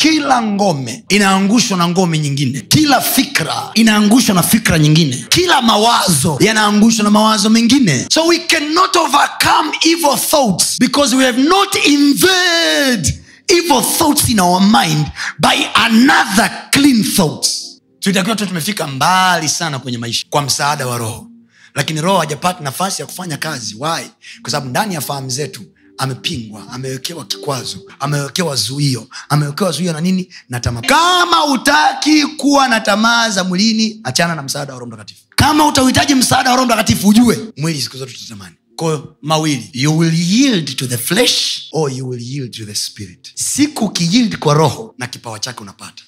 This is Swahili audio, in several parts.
Kila ngome inaangushwa na ngome nyingine. Kila fikra inaangushwa na fikra nyingine. Kila mawazo yanaangushwa na mawazo mengine. So we cannot overcome evil thoughts because we have not invade evil thoughts in our mind by another clean thoughts. Tulitakiwa tu tumefika mbali sana kwenye maisha kwa msaada wa roho. Lakini roho hajapata nafasi ya kufanya kazi. Why? Kwa sababu ndani ya fahamu zetu amepingwa amewekewa kikwazo amewekewa zuio amewekewa zuio na nini? Na tamaa. Kama utaki kuwa na tamaa za mwilini achana na msaada wa roho mtakatifu. Kama utauhitaji msaada wa roho mtakatifu ujue mwili siku zote tutatamani. Mawili. You will yield to the flesh or you will yield to the spirit. Siku ukiyield kwa roho na kipawa chake unapata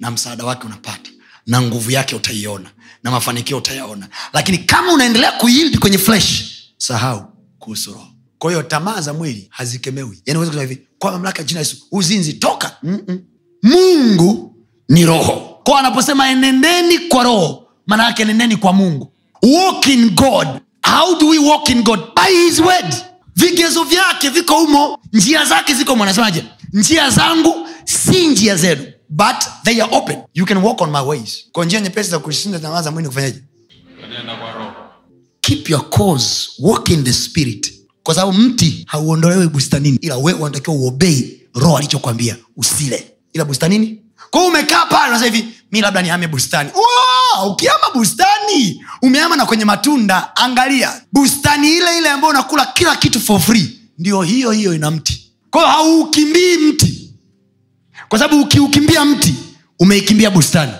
na msaada wake unapata na nguvu yake utaiona na mafanikio utayaona. Lakini kama unaendelea kuyield kwenye flesh sahau kuhusu roho kwa hiyo tamaa za mwili hazikemewi. Yani kusema hivi kwa mamlaka ya jina yesu uzinzi toka. Mm-mm. mungu ni roho. Kwa anaposema enendeni kwa roho maana yake enendeni kwa mungu. Walk in god. How do we walk in god? By his word. Vigezo vyake viko humo. Njia zake ziko humo. Anasemaje? Njia zangu si njia zenu but they are open. You can walk on my ways. Kwa njia nyepesi za kushinda tamaa za mwili kufanyaje? Keep your cause. Walk in the spirit kwa sababu mti hauondolewi bustanini ila wewe unatakiwa uobei roho alichokwambia usile. Ila bustanini? Kwao umekaa pale unasema hivi mi labda nihame bustani. Wow, ukihama bustani umehama na kwenye matunda angalia. Bustani ile ile ambayo unakula kila kitu for free ndio hiyo hiyo ina mti. Kwao hauukimbii mti. Kwa sababu ukiukimbia mti umeikimbia bustani.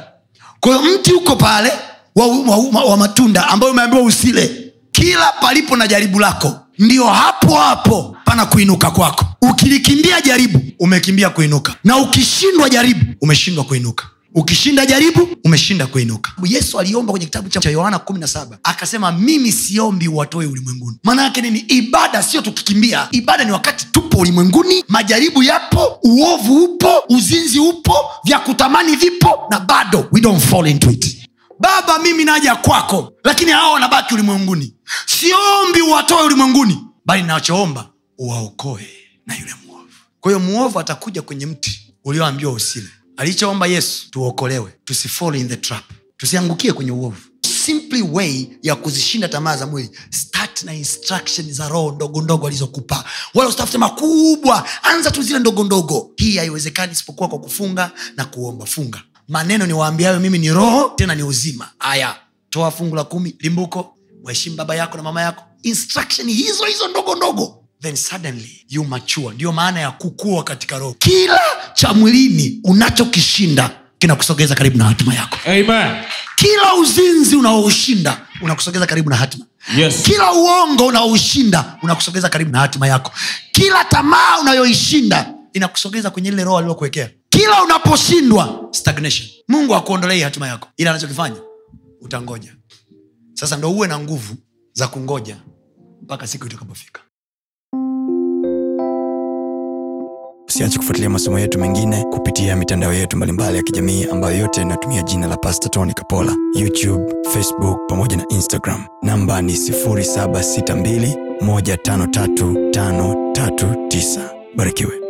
Kwahiyo mti uko pale wa, wa, wa, wa matunda ambayo umeambiwa usile. Kila palipo na jaribu lako ndio hapo hapo pana kuinuka kwako. Ukilikimbia jaribu umekimbia kuinuka. Na ukishindwa jaribu umeshindwa kuinuka. Ukishinda jaribu umeshinda kuinuka. Yesu aliomba kwenye kitabu cha yohana 17 akasema mimi siombi watoe ulimwenguni. Maana yake nini? Ibada sio tukikimbia. Ibada ni wakati tupo ulimwenguni majaribu yapo uovu upo uzinzi upo vya kutamani vipo na bado we don't fall into it. Baba mimi naja kwako. Lakini hawa wanabaki ulimwenguni siombi uwatoe ulimwenguni bali nachoomba uwaokoe na yule mwovu. Kwa hiyo mwovu atakuja kwenye mti ulioambiwa usile. Alichoomba yesu tuokolewe in the trap tusiangukie kwenye uovu. Simply way ya kuzishinda tamaa za mwili. Start na instruction za roho ndogo ndogo alizokupa. Wala usitafute makubwa anza tu zile ndogo ndogo. Hii haiwezekani isipokuwa kwa kufunga na kuomba. Funga. Maneno niwaambiayo mimi ni roho tena ni uzima. Aya toa fungu la kumi limbuko waheshimu baba yako na mama yako. Instruction hizo hizo ndogo ndogo. Then suddenly you mature. Ndiyo maana ya kukua katika roho. Kila cha mwilini unachokishinda kinakusogeza karibu na hatima yako. Amen. kila uzinzi unaoushinda unakusogeza karibu na hatima. Yes. kila uongo unaoushinda unakusogeza karibu na hatima yako. Kila tamaa unayoishinda inakusogeza kwenye ile roho aliyokuwekea. Kila unaposhindwa stagnation. Mungu akuondolei hatima yako. Ila anachokifanya utangoja sasa ndo uwe na nguvu za kungoja mpaka siku itakapofika usiache kufuatilia masomo yetu mengine kupitia mitandao yetu mbalimbali ya kijamii ambayo yote inatumia jina la pasta Tony Kapola, YouTube, Facebook pamoja na Instagram. Namba ni 762153539 Barikiwe.